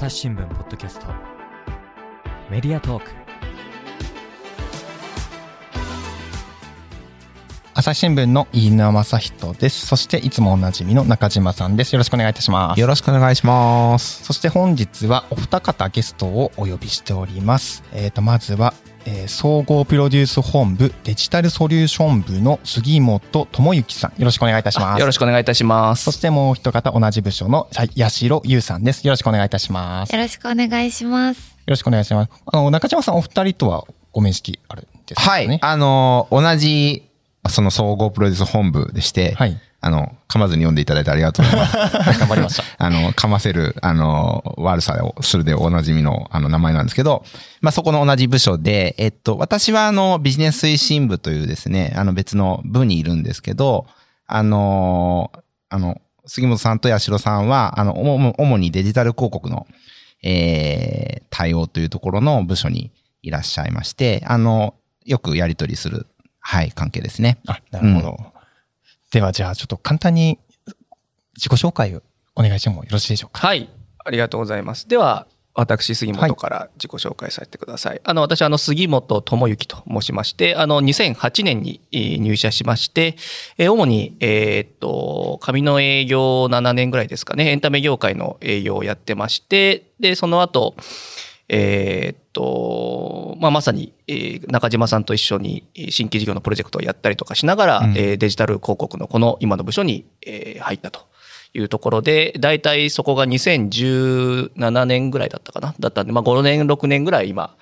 朝日新聞ポッドキャストメディアトーク朝日新聞の飯沼正人です。そしていつもおなじみの中島さんです。よろしくお願いいたします。よろしくお願いします。そして本日はお二方ゲストをお呼びしております。えっ、と、まずは、えー総合プロデュース本部デジタルソリューション部の杉本智之さん。よろしくお願いいたします。よろしくお願いいたします。そしてもう一方同じ部署の八代優さんです。よろしくお願いいたします。よよろしくお願いします。ろしくお願いします。あの、中島さんお二人とはご面識あるんですかね？はい。あの、同じ、その総合プロデュース本部でして、はいあの、噛まずに読んでいただいてありがとうございます。頑張りました。あの、噛ませる、あの、悪さをするでおなじみの、あの、名前なんですけど、まあ、そこの同じ部署で、えっと、私は、あの、ビジネス推進部というですね、あの、別の部にいるんですけど、あの、あの、杉本さんと八代さんは、あの、主主にデジタル広告の、えー、対応というところの部署にいらっしゃいまして、あの、よくやり取りする、はい、関係ですね。あ、なるほど。では、じゃあ、ちょっと簡単に自己紹介をお願いしてもよろしいでしょうか？はい。ありがとうございます。では、私、杉本から自己紹介させてください。あの、私、あの、杉本智之と申しまして、あの、2008年に入社しまして、主に、えっと、紙の営業7年ぐらいですかね、エンタメ業界の営業をやってまして、で、その後、えーっと、まあ、まさに、えー中島さんと一緒にえー新規事業のプロジェクトをやったりとかしながら、うん。えーデジタル広告のこの今の部署に、えー入ったというところで、大体そこが2017年ぐらいだったかなだったんで、まあ、5年、6年ぐらい今、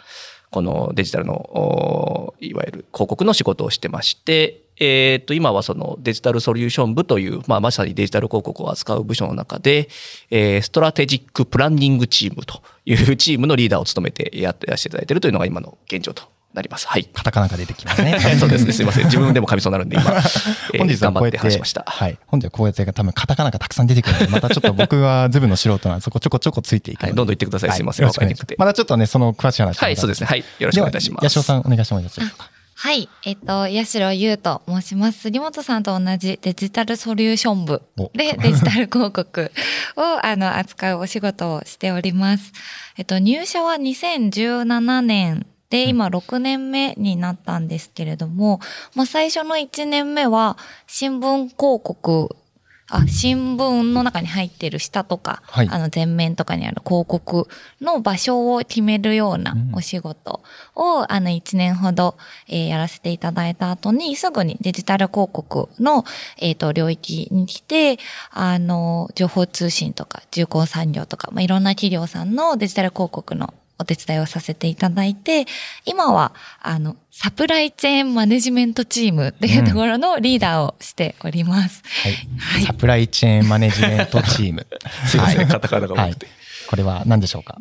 このデジタルの、おいわゆる広告の仕事をしてまして、えーっと、今はそのデジタルソリューション部という、まあ、まさにデジタル広告を扱う部署の中で、えーストラテジックプランニングチームという チームのリーダーを務めてやってらしていただいているというのが今の現状となります。はい。カタカナが出てきますね。そうですね。すいません。自分でも噛みそうになるんで、今、え ー本日は頑張ってこうやって、話しました。はい。本日はこうやって多分カタカナがたくさん出てくるので、またちょっと僕はズブの素人なんで、そこちょこちょこついていく。はいどんどん言ってくださいすいませんよろしくお願いかりにくくてまたちょっとね、その詳しい話をはい、そうですね。はい。よろしくお願いいたします。八代さんお願いしてもいいでしょうか。はい。えっと、八代優と申します。杉本さんと同じデジタルソリューション部おでデジタル広告を あの扱うお仕事をしております。えっと、入社は2017年で、今6年目になったんですけれども、まあ最初の1年目は新聞広告あ、新聞の中に入っている下とか、はい。あの前面とかにある広告の場所を決めるようなお仕事を、あの1年ほど、えーやらせていただいた後に、すぐにデジタル広告の、えっ、と、領域に来て、あの、情報通信とか、重工産業とか、まあ、いろんな企業さんのデジタル広告のお手伝いをさせていただいて、今は、あの、サプライチェーンマネジメントチームっていうところのリーダーをしております。はい。サプライチェーンマネジメントチーム。すいませんはいカタカナが多くてはいこれは何でしょうか？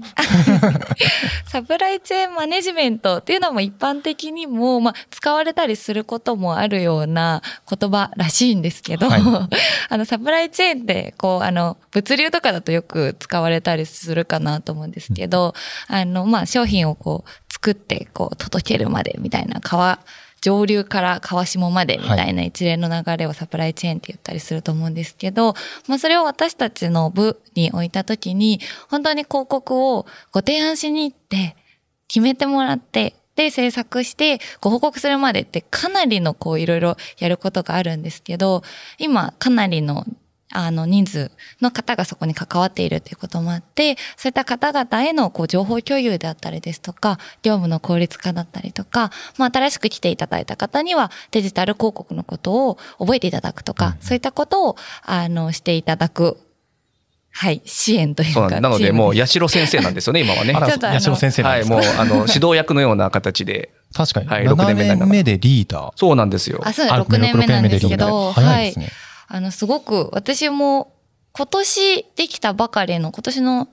サプライチェーンマネジメントっていうのも一般的にも、まあ、使われたりすることもあるような言葉らしいんですけど、はい。あの、サプライチェーンって、こう、あの、物流とかだとよく使われたりするかなと思うんですけど、あの、まあ、商品をこう、作って、こう、届けるまでみたいな、川、上流から川下までみたいな一連の流れをサプライチェーンって言ったりすると思うんですけど、まあそれを私たちの部に置いたときに、本当に広告をご提案しに行って、決めてもらって、で、制作して、ご報告するまでってかなりのこういろいろやることがあるんですけど、今かなりのあの人数の方がそこに関わっているということもあって、そういった方々へのこう情報共有であったりですとか、業務の効率化だったりとか、まあ新しく来ていただいた方にはデジタル広告のことを覚えていただくとか、そういったことをあのしていただく、はい、支援というか。そうなんです。なので、もう、八代先生なんですよね、今はね。八代先生はい、もう、あの、指導役のような形で。確かに。はい六7年目でリーダー。そうなんですよ。あ、そうだ、あ6年目なんですけど、六年目でリーダー早いですね。あの、すごく、私も今年できたばかりの、今年の、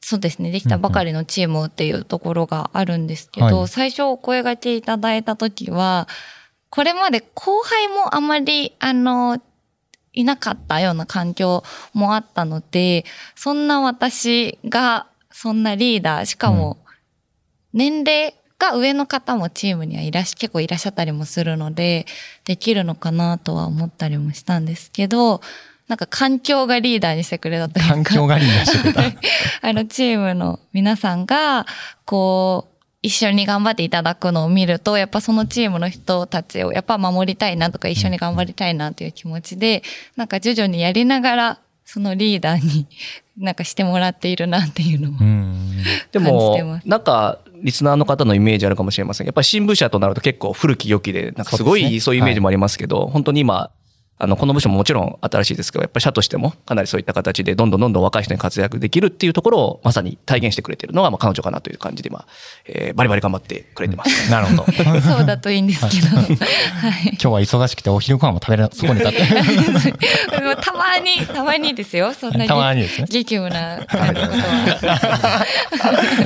そうですね、できたばかりのチームっていうところがあるんですけど、はい。最初お声掛けいただいたときは、これまで後輩もあまり、あの、いなかったような環境もあったので、そんな私が、そんなリーダー、しかも、年齢が上の方もチームにはいらっし、結構いらっしゃったりもするので、できるのかなとは思ったりもしたんですけど、なんか環境がリーダーにしてくれたというか。環境がリーダーしてくれた。あの、チームの皆さんが、こう、一緒に頑張っていただくのを見ると、やっぱそのチームの人たちをやっぱ守りたいなとか一緒に頑張りたいなという気持ちで、なんか徐々にやりながら、そのリーダーになんかしてもらっているなっていうのも。うん。で感じてもま、すなんか、リスナーの方のイメージあるかもしれません。やっぱり新聞社となると結構古き良きで、なんかすごいそういうイメージもありますけど、本当に今、あの、この部署ももちろん新しいですけど、やっぱり社としてもかなりそういった形でどんどんどんどん若い人に活躍できるっていうところをまさに体現してくれてるのは、まあ彼女かなという感じで、まあ、えーバリバリ頑張ってくれてます。なるほど。今そうだといいんですけど。はい。日は忙しくてお昼ご飯も食べれ、そこに立って。たまに、たまにですよ。そんなに。たまにですね激務な、ことは。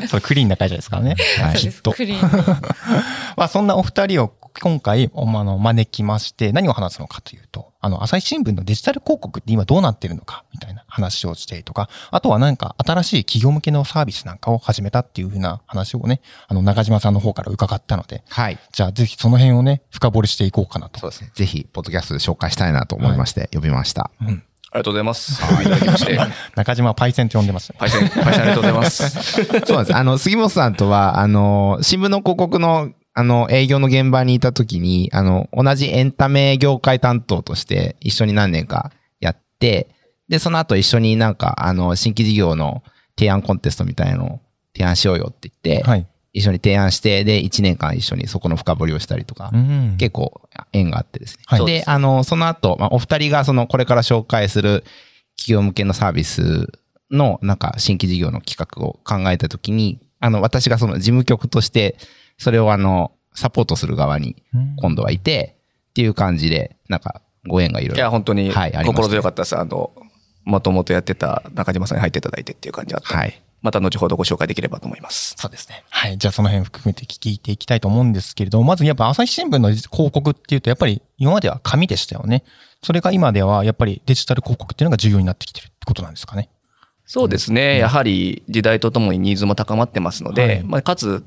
それクリーンな会社ですからね。そうです。きっと。クリーンに。まあそんなお二人を今回、おあの、招きまして、何を話すのかというと、あの、朝日新聞のデジタル広告って今どうなってるのか、みたいな話をしてとか、あとはなんか新しい企業向けのサービスなんかを始めたっていうふうな話をね、あの、中島さんの方から伺ったので、はい。じゃあぜひその辺をね、深掘りしていこうかなと。そうですね。ぜひ、ポッドキャストで紹介したいなと思いまして、呼びました。うん。ありがとうございます。いただきまして。中島はパイセンと呼んでますね。パイセン、パイセンありがとうございます。そうなんです。あの、杉本さんとは、あの、新聞の広告の、あの、営業の現場にいた時に、あの、同じエンタメ業界担当として一緒に何年かやって、で、その後一緒になんか、あの、新規事業の提案コンテストみたいなのを提案しようよって言って、はい。一緒に提案して、で、1年間一緒にそこの深掘りをしたりとか、うん。結構縁があってですね。はいで、あの、その後、まあ、お二人がその、これから紹介する企業向けのサービスの、なんか、新規事業の企画を考えたときに、あの、私がその事務局として、それをあの、サポートする側にうん今度はいて、っていう感じで、なんか、ご縁がいろいろ。いや、本当にはいありました心強かったです。あの、もともとやってた中島さんに入っていただいてっていう感じだったはいまた後ほどご紹介できればと思います。そうですね。はい。じゃあその辺含めて聞いていきたいと思うんですけれども、まずやっぱ朝日新聞の広告っていうと、やっぱり今までは紙でしたよね。それが今ではやっぱりデジタル広告っていうのが重要になってきてるってことなんですかね。そうですね。やはり時代とともにニーズも高まってますので、はいまあ、かつ、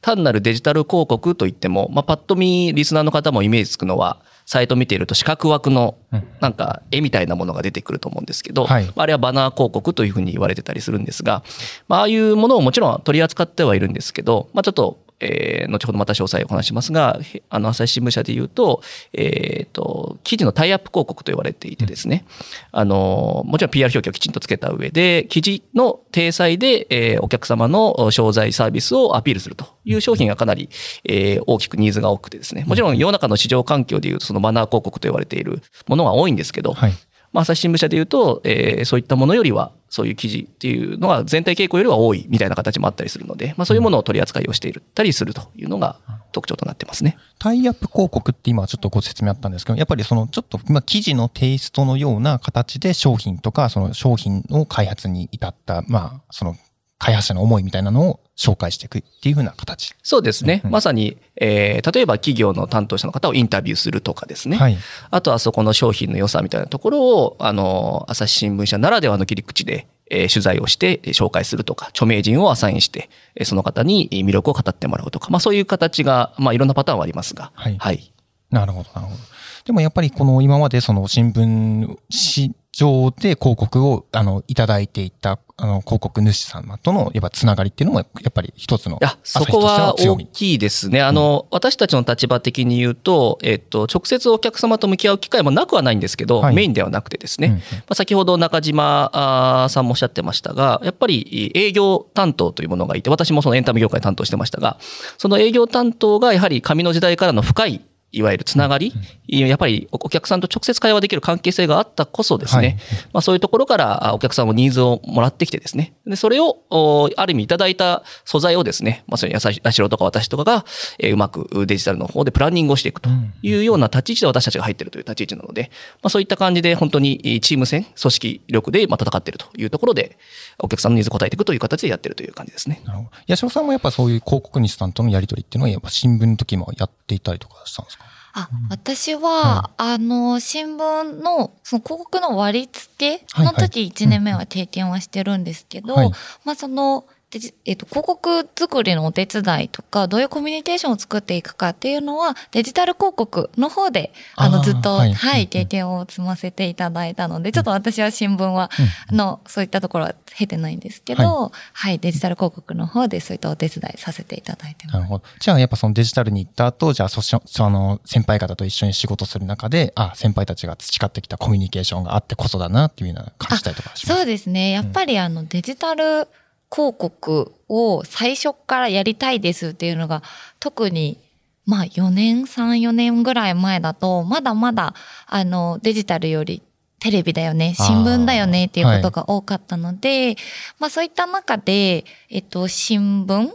単なるデジタル広告といっても、まあ、パッと見、リスナーの方もイメージつくのは、サイト見ていると四角枠のうん。なんか絵みたいなものが出てくると思うんですけど、はい。まああれはバナー広告というふうに言われてたりするんですが、まあ、ああいうものをもちろん取り扱ってはいるんですけど、まあ、ちょっと、えー後ほどまた詳細をお話しますが、へあの、朝日新聞社で言うと、えっ、と、記事のタイアップ広告と言われていてですね、あの、もちろん PR 表記をきちんとつけた上で、記事の体裁で、えーお客様の商材サービスをアピールするという商品がかなり、えー大きくニーズが多くてですね、もちろん世の中の市場環境でいうと、そのバナー広告と言われているものが多いんですけど、はい。まあ、朝日新聞社でいうと、えーそういったものよりは、そういう記事っていうのが全体傾向よりは多いみたいな形もあったりするので、まあ、そういうものを取り扱いをしているたりするというのが特徴となってますね。タイアップ広告って今ちょっとご説明あったんですけど、やっぱりそのちょっと今記事のテイストのような形で商品とかその商品の開発に至った、まあその開発者の思いみたいなのを紹介していくっていう風な形。そうですね。うんまさに、えー例えば企業の担当者の方をインタビューするとかですね。はい。あとはそこの商品の良さみたいなところを、あの、朝日新聞社ならではの切り口で、えー取材をしてえー紹介するとか、著名人をアサインして、えーその方にえー魅力を語ってもらうとか、まあそういう形が、まあいろんなパターンはありますが、はいはい。なるほど、なるほど。でもやっぱりこの今までその新聞市場で広告をあのいただいていたあの広告主様とのやっぱつながりっていうのもやっぱり一つのいや、そこは大きいですね。あの、私たちの立場的に言うと、えっと、直接お客様と向き合う機会もなくはないんですけど、はい。メインではなくてですね、うんうん。まあ、先ほど中島さんもおっしゃってましたが、やっぱり営業担当というものがいて、私もそのエンタメ業界担当してましたが、その営業担当がやはり紙の時代からの深いいわゆるつながり、やっぱりお客さんと直接会話できる関係性があったこそですね、はい。まあ、そういうところからあお客さんもニーズをもらってきてですね、でそれをおある意味いただいた素材をですね、まあ、それやさしろとか私とかが、えーうまくデジタルの方でプランニングをしていくというような立ち位置で私たちが入っているという立ち位置なので、まあ、そういった感じで本当にえーチーム戦、組織力でまあ戦っているというところで、お客さんのニーズを応えていくという形でやっているという感じですね。なるほど。八代さんもやっぱそういう広告主さんとのやり取りっていうのはやっぱ新聞の時もやっていたりとかしたんですか？あ、私は、あの、新聞の、その広告の割り付けのはいはい。時1年目は経験はしてるんですけど、はい。まあその、でじえっと、広告作りのお手伝いとか、どういうコミュニケーションを作っていくかっていうのは、デジタル広告の方で、あの、ずっと、ははいい、経験を積ませていただいたので、ちょっと私は新聞は、あの、そういったところは経てないんですけど、はい、デジタル広告の方でそういったお手伝いさせていただいてます。なるほど。じゃあやっぱそのデジタルに行った後、じゃあそしその先輩方と一緒に仕事する中で、あ、先輩たちが培ってきたコミュニケーションがあってこそだなっていうような感じたりとかします？そうですね。やっぱりあのデジタル広告を最初からやりたいですっていうのが特にまあ4年、3、4年ぐらい前だとまだまだあのデジタルよりテレビだよね、新聞だよねっていうことが多かったので、まあそういった中で、えっと、新聞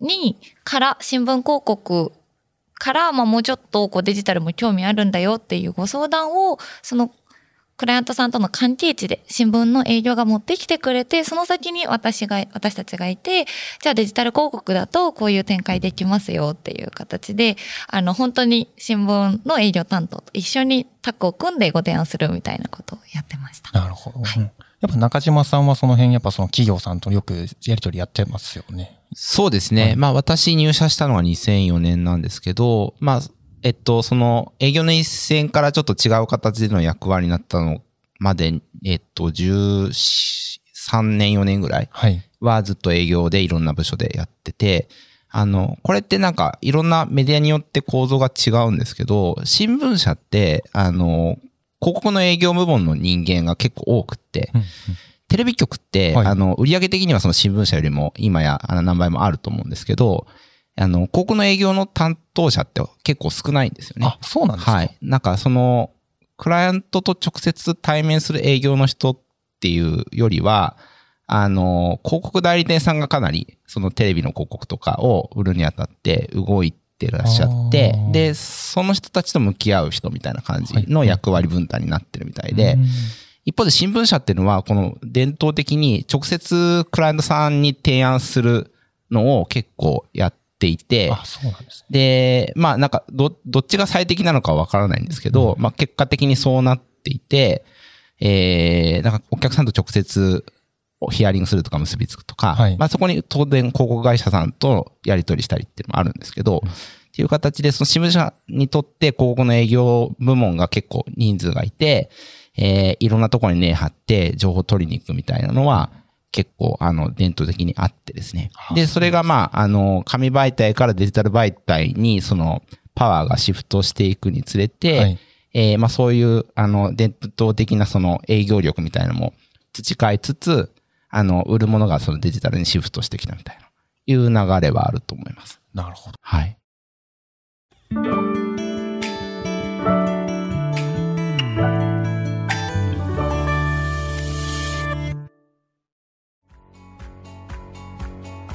に、から、新聞広告から、まあもうちょっとこうデジタルも興味あるんだよっていうご相談を、そのクライアントさんとの関係値で新聞の営業が持ってきてくれて、その先に私が、私たちがいて、じゃあデジタル広告だとこういう展開できますよっていう形で、あの本当に新聞の営業担当と一緒にタッグを組んでご提案するみたいなことをやってました。なるほど。うんやっぱ中島さんはその辺、やっぱその企業さんとよくやり取りやってますよね。そうですね。まあ私入社したのが2004年なんですけど、まあ、えっと、その営業の一線からちょっと違う形での役割になったのまで、えっと、13年、4年ぐらい。はずっと営業でいろんな部署でやってて、あの、これってなんかいろんなメディアによって構造が違うんですけど、新聞社って、あの、広告の営業部門の人間が結構多くって、うんうん。テレビ局って、はい。あの、売上的にはその新聞社よりも今やあの何倍もあると思うんですけど、あの、広告の営業の担当者って結構少ないんですよね。あ、そうなんですか？はい。なんかその、クライアントと直接対面する営業の人っていうよりは、あの、広告代理店さんがかなり、そのテレビの広告とかを売るにあたって動いてらっしゃってで、その人たちと向き合う人みたいな感じの役割分担になってるみたいで、うん一方で新聞社っていうのは、この伝統的に直接クライアントさんに提案するのを結構やっていて、あ、そうなんですね。で、まあなんかど、どっちが最適なのかはわからないんですけど、まあ結果的にそうなっていて、えー、なんかお客さんと直接ヒアリングするとか結びつくとか、はい。まあそこに当然広告会社さんとやり取りしたりっていうのもあるんですけど、っていう形でその新聞社にとって広告の営業部門が結構人数がいて、えー、いろんなところに根張って情報を取りに行くみたいなのは、結構、あの、伝統的にあってですね。で、それがまあ、あの、紙媒体からデジタル媒体に、その、パワーがシフトしていくにつれて、はいえーまあそういう、あの、伝統的なその営業力みたいなのも培いつつ、あの、売るものがそのデジタルにシフトしてきたみたいな、いう流れはあると思います。なるほど。はい。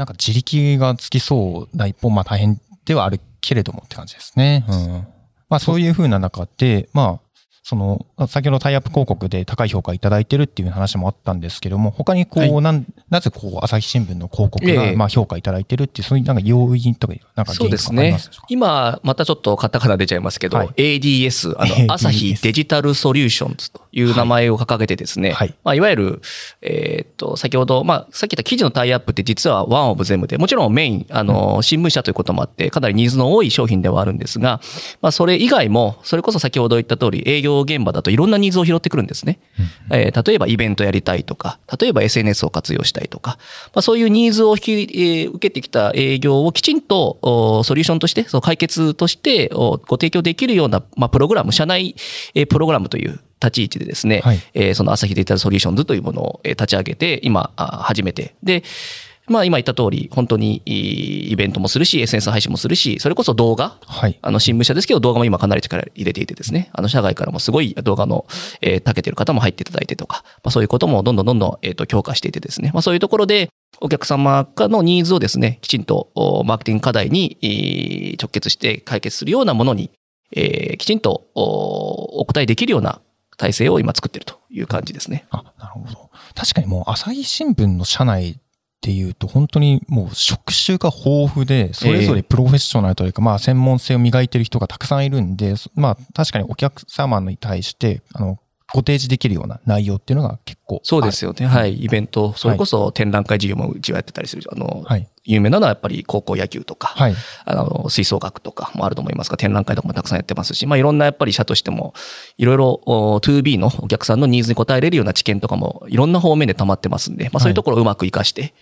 なんか自力がつきそうな一方、まあ大変ではあるけれどもって感じですね。うん。まあそういうふうな中で、まあ、その、先ほどタイアップ広告で高い評価いただいてるっていう話もあったんですけども、他にこう、はい。なん、なぜこう、朝日新聞の広告ええ。が、まあ評価いただいてるっていう、そういうなんか要因とか、なんかそうですね。今、またちょっとカタカナ出ちゃいますけど、はい。ADS、あの、朝日デジタルソリューションズという名前を掲げてですね、はい。まあ、いわゆる、えーっと、先ほど、まあ、さっき言った記事のタイアップって実はワンオブゼムで、もちろんメイン、あの、新聞社ということもあって、かなりニーズの多い商品ではあるんですが、まあ、それ以外も、それこそ先ほど言った通り、営業現場だといろんなニーズを拾ってくるんですね。えー例えばイベントやりたいとか、例えば SNS を活用したいとか、まあ、そういうニーズを引き、えー受けてきた営業をきちんとおソリューションとして、その解決としておご提供できるような、まあ、プログラム、社内、えープログラムという立ち位置でですね、はいえーその朝日デジタルソリューションズというものをえー立ち上げて、今、あ初めて。で、まあ今言った通り、本当にイベントもするし、SNS 配信もするし、それこそ動画、はい。あの、新聞社ですけど、動画も今かなり力入れていてですね、あの、社外からもすごい動画の、えー、長けてる方も入っていただいてとか、まあそういうこともどんどんどんどん、えっ、と、強化していてですね、まあそういうところで、お客様からのニーズをですね、きちんとおマーケティング課題にえー直結して解決するようなものに、えーきちんとおお答えできるような体制を今作っているという感じですね。あ、なるほど。確かにもう朝日新聞の社内っていうと本当にもう職種が豊富で、それぞれプロフェッショナルというか、まあ専門性を磨いてる人がたくさんいるんで、まあ確かにお客様に対して、あの、ご提示できるような内容っていうのが結構。そうですよね。はい。イベント、それこそ展覧会事業もうちはやってたりする。あの、はい。有名なのはやっぱり高校野球とか、はい。あの、吹奏楽とかもあると思いますが、展覧会とかもたくさんやってますし、まあいろんなやっぱり社としても、いろいろお 2B のお客さんのニーズに応えれるような知見とかもいろんな方面で溜まってますんで、まあそういうところをうまく活かして、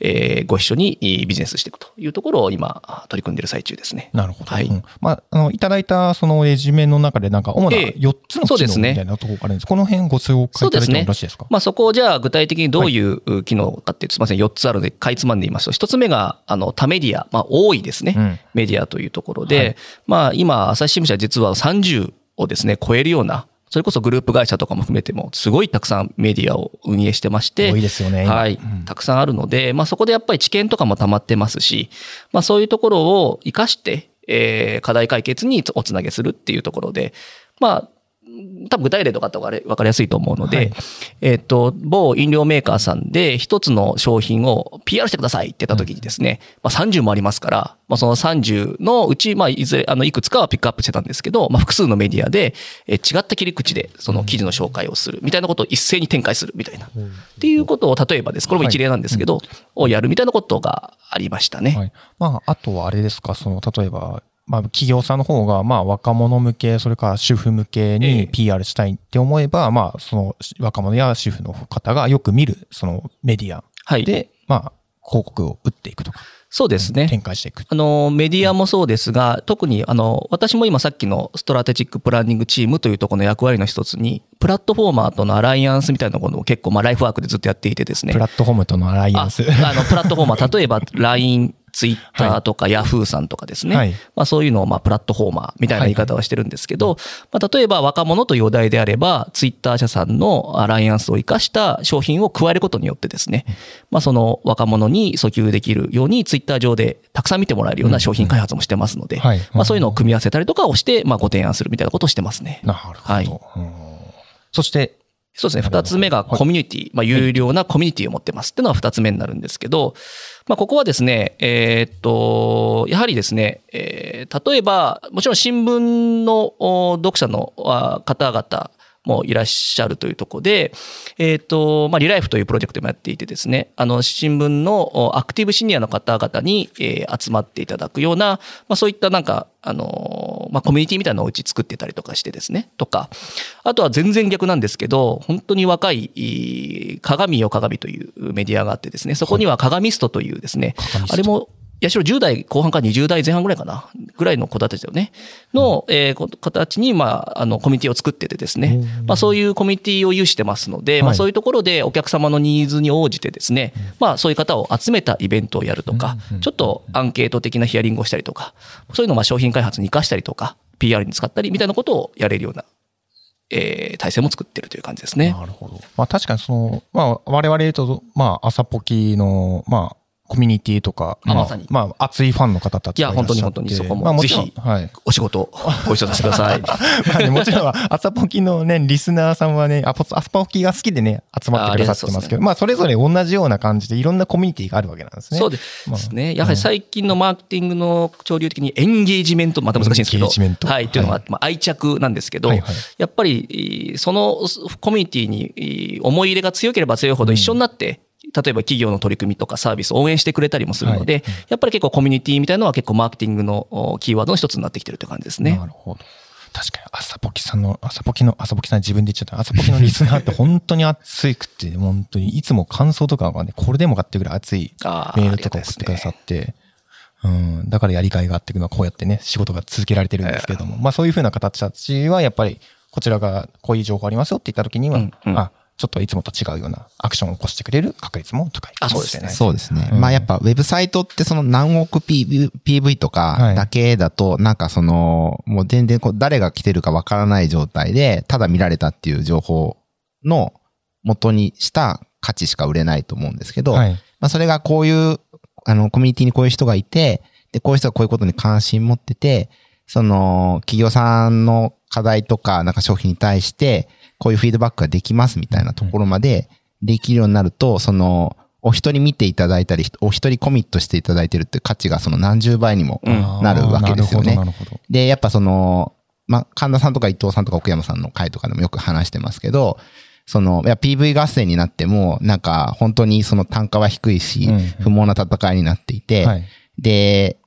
えーご一緒にえービジネスしていくというところを今取り組んでいる最中ですね。なるほど。はいうんまあ、あの、いただいたそのレジュメの中でなんか主なええ4つの機能みたいなところがあるんです。この辺ご紹介いただいてもよろしいですか？まあそこをじゃあ具体的にどういう機能かってすみません、4つあるので、かいつまんで言いますと、1つ目が、あの、多メディア、まあ多いですね。うんメディアというところで、はいまあ今、朝日新聞社は実は30をですね、超えるような、それこそグループ会社とかも含めても、すごいたくさんメディアを運営してまして、多いですよね。今はいうん。たくさんあるので、まあそこでやっぱり知見とかも溜まってますし、まあそういうところを活かして、えー課題解決におつなげするっていうところで、まあ、多分具体例とかあった方が分かりやすいと思うので、はいえっ、と、某飲料メーカーさんで一つの商品を PR してくださいって言った時にですね、まあ30もありますから、まあその30のうち、まあいずれ、あの、いくつかはピックアップしてたんですけど、まあ複数のメディアで、えー違った切り口でその記事の紹介をするみたいなことを一斉に展開するみたいな。っていうことを例えばです。これも一例なんですけど、をやるみたいなことがありましたね。はい。まあ、あとはあれですか、その、例えば、まあ、企業さんの方が、まあ、若者向け、それから主婦向けええに PR したいって思えば、まあ、その、若者や主婦の方がよく見る、その、メディアはい。で、まあ、広告を打っていくとか、そうですね。展開していく。あの、メディアもそうですが、特に、あの、私も今さっきのストラテジックプランニングチームというところの役割の一つに、プラットフォーマーとのアライアンスみたいなことを結構、まあ、ライフワークでずっとやっていてですね。プラットフォームとのアライアンス。ああの、プラットフォーマー、例えば LINE、Twitter とか Yahoo さんとかですね。はい。まあそういうのを、まあプラットフォーマーみたいな言い方はしてるんですけど、まあ例えば若者というお題であれば、Twitter 社さんのアライアンスを活かした商品を加えることによってですね、まあその若者に訴求できるように Twitter 上でたくさん見てもらえるような商品開発もしてますので、はい。まあそういうのを組み合わせたりとかをして、まあご提案するみたいなことをしてますね。なるほど。はい。うん。そして、そうですね。二つ目がコミュニティ。まあ、有料なコミュニティを持ってますっていうのが二つ目になるんですけど、まあ、ここはですね、えーっと、やはりですね、えー例えば、もちろん新聞のお読者のあ方々もいらっしゃるというところで、えーっと、まあ、リライフというプロジェクトもやっていてですね、あの、新聞のおアクティブシニアの方々に、えー集まっていただくような、まあ、そういったなんか、あのーまあ、コミュニティみたいなのをうち作ってたりとかしてですね、とか、あとは全然逆なんですけど、本当に若い、いい鏡よ鏡というメディアがあってですね、そこには鏡ストというですね、あれも、八代10代後半から20代前半ぐらいかな、ぐらいの子たちだよね、の、えーこ形に、まあ、あの、コミュニティを作っててですね、まあ、そういうコミュニティを有してますので、まあ、はいそういうところでお客様のニーズに応じてですね、まあ、そういう方を集めたイベントをやるとか、ちょっとアンケート的なヒアリングをしたりとか、そういうのをまあ商品開発に活かしたりとか、PR に使ったりみたいなことをやれるような、えー体制も作ってるという感じですね。なるほど。まあ確かにその、まあ我々言うと、まあ朝ポキの、まあコミュニティとか、あまさに。まあ熱いファンの方たちがいや本当に本当にそこも。まあもちろん。ぜひはい。お仕事、ご一緒させてください。まあね、もちろん、朝ポキのね、リスナーさんはね、あポ朝ポキが好きでね、集まってくださってますけど、まあ、それぞれ同じような感じで、いろんなコミュニティがあるわけなんですね。そうです。ね。やはり最近のマーケティングの潮流的にエンゲージメント、また難しいんですけど、エンゲージメント。はい、というのがまあ、愛着なんですけど、はいはい。やっぱり、そのコミュニティに思い入れが強ければ強いほど一緒になって、例えば企業の取り組みとかサービスを応援してくれたりもするので、やっぱり結構コミュニティみたいなのは結構マーケティングのおキーワードの一つになってきてるという感じですねな。るほど。確かに、朝ポキさんの、朝ポキの、朝ポキさん自分で言っちゃった。朝ポキのリスナーって本当に熱くて、本当に、いつも感想とかがね、これでもかってぐらい熱いメールとか送ってくださって、うん、だからやりがいがあっていうのはこうやってね、仕事が続けられてるんですけれども、まあそういうふうな形たちはやっぱり、こちらがこういう情報ありますよって言った時には、うんうんあ、ちょっといつもと違うようなアクションを起こしてくれる確率も高いかもしれない。そうですね。うんまあやっぱウェブサイトってその何億 PV, PV とはいかだけだと、なんかその、もう全然こう誰が来てるかわからない状態で、ただ見られたっていう情報の元にした価値しか売れないと思うんですけど、はい。まあそれがこういう、あの、コミュニティにこういう人がいて、で、こういう人がこういうことに関心持ってて、その、企業さんの課題とか、なんか商品に対して、こういうフィードバックができますみたいなところまでできるようになると、その、お一人見ていただいたり、お一人コミットしていただいてるっていう価値がその何十倍にもうんなるわけですよねあーなるほど、なるほど。で、やっぱその、まあ、神田さんとか伊藤さんとか奥山さんの回とかでもよく話してますけど、その、いや、PV 合戦になっても、なんか、本当にその単価は低いし、うんうん不毛な戦いになっていて、はい。で、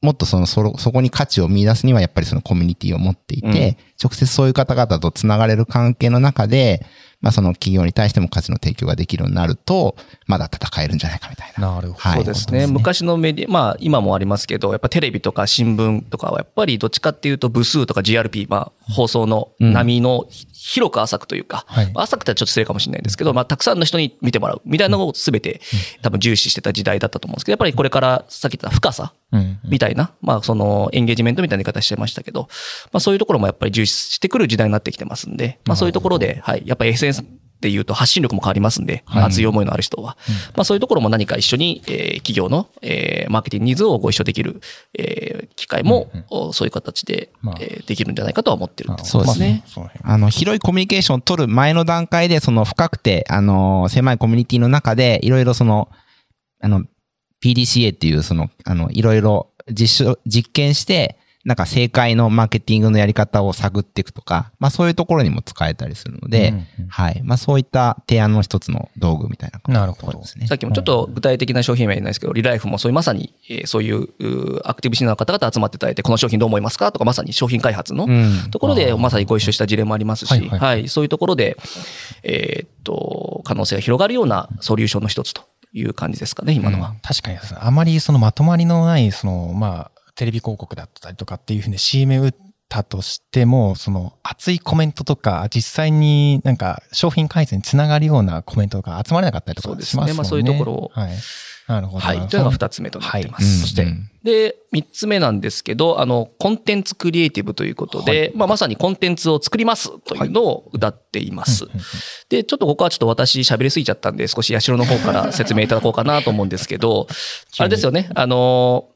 もっとその、そのそこに価値を見出すには、やっぱりそのコミュニティを持っていて、うん直接そういう方々と繋がれる関係の中で、まあその企業に対しても価値の提供ができるようになると、まだ戦えるんじゃないかみたいな。なるほど。はいそうですね。昔のメディア、まあ今もありますけど、やっぱテレビとか新聞とかはやっぱりどっちかっていうと部数とか GRP、まあ放送の波のひ広く浅くというか、はい浅くてはちょっと失礼かもしれないですけど、まあたくさんの人に見てもらうみたいなのを全て多分重視してた時代だったと思うんですけど、やっぱりこれからさっき言った深さうんうんみたいな、まあそのエンゲージメントみたいな言い方してましたけど、まあそういうところもやっぱり重視してくる時代になってきてますんで、まあそういうところで、はい、やっぱり SNS っていうと発信力も変わりますんで、はい。熱い思いのある人は。まあそういうところも何か一緒に、えー企業の、えーマーケティングニーズをご一緒できる、えー機会も、おそういう形で、まあ。えーできるんじゃないかとは思ってるんですそうですね。あの、広いコミュニケーションを取る前の段階で、その深くて、あの、狭いコミュニティの中で、いろいろその、あの、PDCA っていう、その、あの、いろいろ実証、実験して、なんか正解のマーケティングのやり方を探っていくとか、まあそういうところにも使えたりするので、うんうん。はい。まあそういった提案の一つの道具みたいななるほど。さっきもちょっと具体的な商品名言えないですけど、リライフもそういうまさに、えーそういうアクティブシーンの方々集まっていただいて、この商品どう思いますかとか、まさに商品開発のうん。ところで、まさにご一緒した事例もありますし、はいは、はいい。そういうところで、えーっと、可能性が広がるようなソリューションの一つという感じですかね、今のは。うん確かにですあまりそのまとまりのない、その、まあ、テレビ広告だったりとかっていうふうに CM 打ったとしても、その熱いコメントとか、実際になんか商品改善につながるようなコメントとか集まれなかったりとそうですかしますもんね。ねまあそういうところをはい。なるほど。はい。というのが二つ目となってます。うんそして、うんで、三つ目なんですけど、あの、コンテンツクリエイティブということで、まあ、まさにコンテンツを作りますというのを歌っています。で、ちょっとここはちょっと私喋りすぎちゃったんで、少し八代の方から説明いただこうかなと思うんですけど、あれですよね、あの、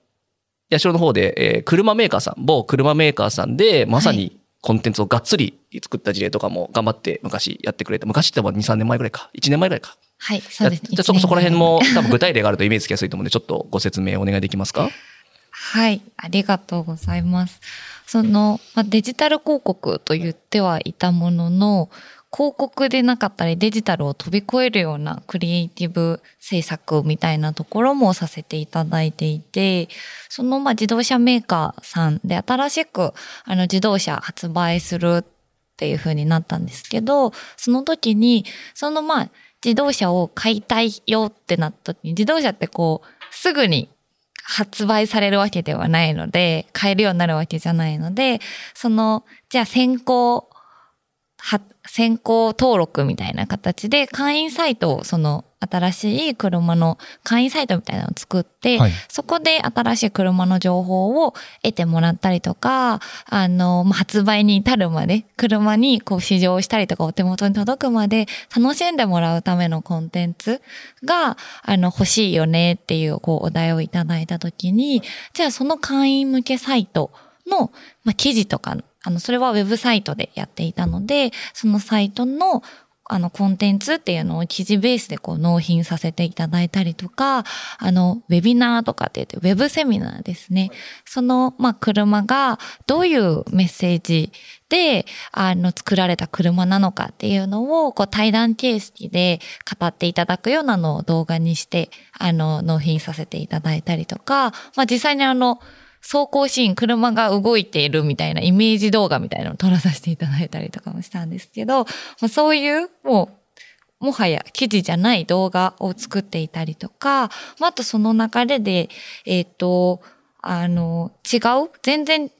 八代の方で、えー車メーカーさん、某車メーカーさんで、まさにコンテンツをがっつり作った事例とかも頑張って昔やってくれて、昔っても2、3年前ぐらいか、1年前ぐらいか。はい、そうですね。じゃあそこそこら辺も多分具体例があるとイメージつきやすいと思うんで、ちょっとご説明お願いできますか？はい、ありがとうございます。その、まあ、デジタル広告と言ってはいたものの、広告でなかったりデジタルを飛び越えるようなクリエイティブ制作みたいなところもさせていただいていて、そのまあ自動車メーカーさんで新しくあの自動車発売するっていう風になったんですけど、その時に、そのまあ自動車を買いたいよってなった時に、自動車ってこう、すぐに発売されるわけではないので、買えるようになるわけじゃないので、その、じゃあ先行、先行登録みたいな形で会員サイトを、その新しい車の会員サイトみたいなのを作って、はい。そこで新しい車の情報を得てもらったりとか、あの、まあ発売に至るまで、車にこう試乗したりとかお手元に届くまで楽しんでもらうためのコンテンツが、あの、欲しいよねっていうこうお題をいただいたときに、じゃあその会員向けサイトの、まあ、記事とか、あの、それはウェブサイトでやっていたので、そのサイトのあの、コンテンツっていうのを記事ベースでこう納品させていただいたりとか、あの、ウェビナーとかって言って、ウェブセミナーですね。その、まあ、車がどういうメッセージで、あの、作られた車なのかっていうのを、こう、対談形式で語っていただくようなのを動画にして、あの、納品させていただいたりとか、まあ、実際にあの、走行シーン、車が動いているみたいなイメージ動画みたいなのを撮らさせていただいたりとかもしたんですけど、まあ、そういう、もう、もはや記事じゃない動画を作っていたりとか、まあ、あとその流れで、えっ、と、あの、違う、全然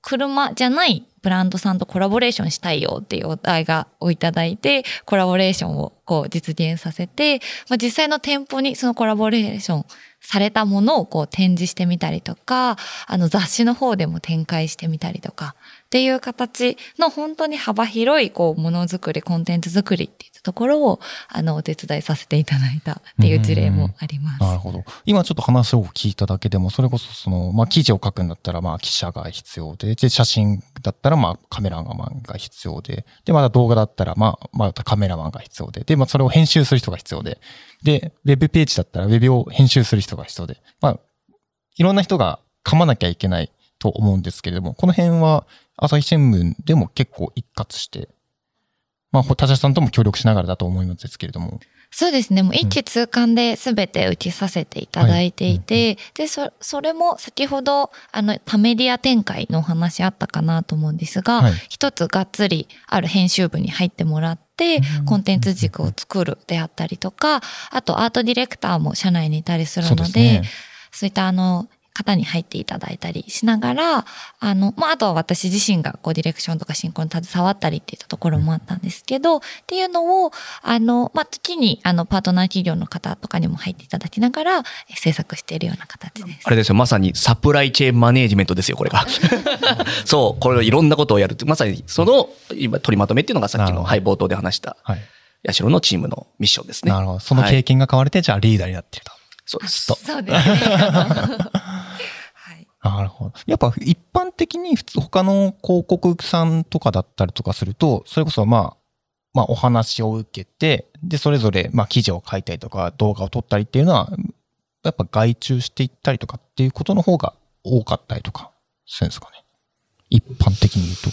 車じゃないブランドさんとコラボレーションしたいよっていうお題がをいただいて、コラボレーションをこう実現させて、まあ、実際の店舗にそのコラボレーションされたものをこう展示してみたりとか、あの雑誌の方でも展開してみたりとかっていう形の本当に幅広いこうものづくり、コンテンツ作りっていったところをあのお手伝いさせていただいたっていう事例もあります。なるほど。今ちょっと話を聞いただけでも、それこそその、まあ記事を書くんだったらまあ記者が必要で、で、写真だったらまあカメラマンが必要で、で、また動画だったらまあ、またカメラマンが必要で、で、まあそれを編集する人が必要で、で、ウェブページだったらウェブを編集する人が必要で、まあ、いろんな人が噛まなきゃいけないと思うんですけれども、この辺は朝日新聞でも結構一括して、まあ、田田さんとも協力しながらだと思いますけれども。そうですね。もう一気通貫で全て打ちさせていただいていて、で、そ、それも先ほど、あの、多メディア展開のお話あったかなと思うんですが、はい。一つがっつりある編集部に入ってもらって、コンテンツ軸を作るであったりとか、あとアートディレクターも社内にいたりするので、そうね。そういったあの、方に入っていただいたりしながら、あの、まあ、あとは私自身がこうディレクションとか進行に携わったりっていったところもあったんですけど、っていうのを、あの、まあ、時にあの、パートナー企業の方とかにも入っていただきながら、え制作しているような形です。あれですよ、まさにサプライチェーンマネージメントですよ、これが。そう、これいろんなことをやるって、まさにその、今取りまとめっていうのがさっきの、はい、冒頭で話した、はい。ヤシロのチームのミッションですね。なるほど。そのはい経験が買われて、じゃあリーダーになってると。そうです。そうですね。はい。なるほど。やっぱ一般的に普通他の広告さんとかだったりとかすると、それこそまあ、まあお話を受けて、で、それぞれまあ記事を書いたりとか動画を撮ったりっていうのは、やっぱ外注していったりとかっていうことの方が多かったりとかするんですかね？一般的に言うと。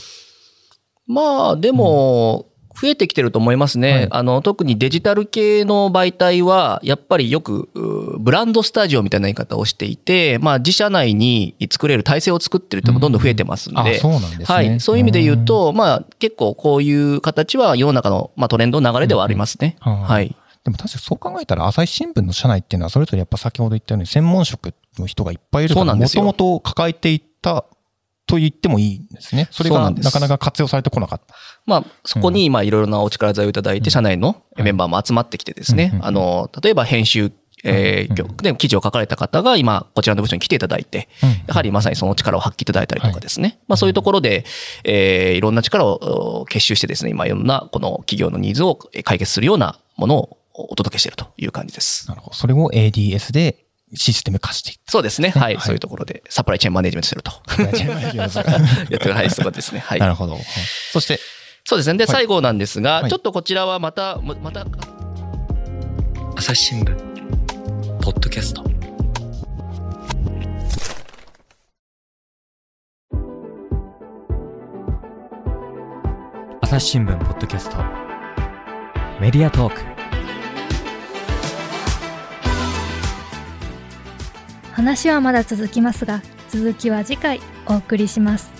まあ、でも、増えてきてると思いますね。はいあの、特にデジタル系の媒体は、やっぱりよく、うブランドスタジオみたいな言い方をしていて、まあ、自社内に作れる体制を作ってるってもどんどん増えてますんで。あ、そうなんですね。はい。そういう意味で言うと、まあ、結構こういう形は世の中の、まあ、トレンドの流れではありますね。うんうんはい。でも確かにそう考えたら、朝日新聞の社内っていうのは、それぞれやっぱ先ほど言ったように、専門職の人がいっぱいいるから、もともと抱えていったと言ってもいいんですね。それがなかなか活用されてこなかった。まあ、そこに、まあ、いろいろなお力添えをいただいて、社内のメンバーも集まってきてですねうん、あの、例えば編集、えで記事を書かれた方が今、こちらの部署に来ていただいて、やはりまさにその力を発揮いただいたりとかですね。まあそういうところで、えーいろんな力をお結集してですね、今いろんなこの企業のニーズを解決するようなものをお届けしているという感じです。なるほど。それを ADS でシステム化していく。そうですね。はい。はいそういうところでサプライチェーンマネージメントすると。な やってる、はい、そうですね。はい。るほど。そして、そうですね。で、最後なんですが、はい。ちょっとこちらはまた、ままた、朝日新聞。ポッドキャスト。朝日新聞ポッドキャスト。メディアトーク。話はまだ続きますが続きは次回お送りします